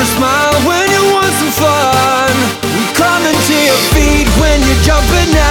a smile when you want some fun. We climb into your feet when you're jumping out.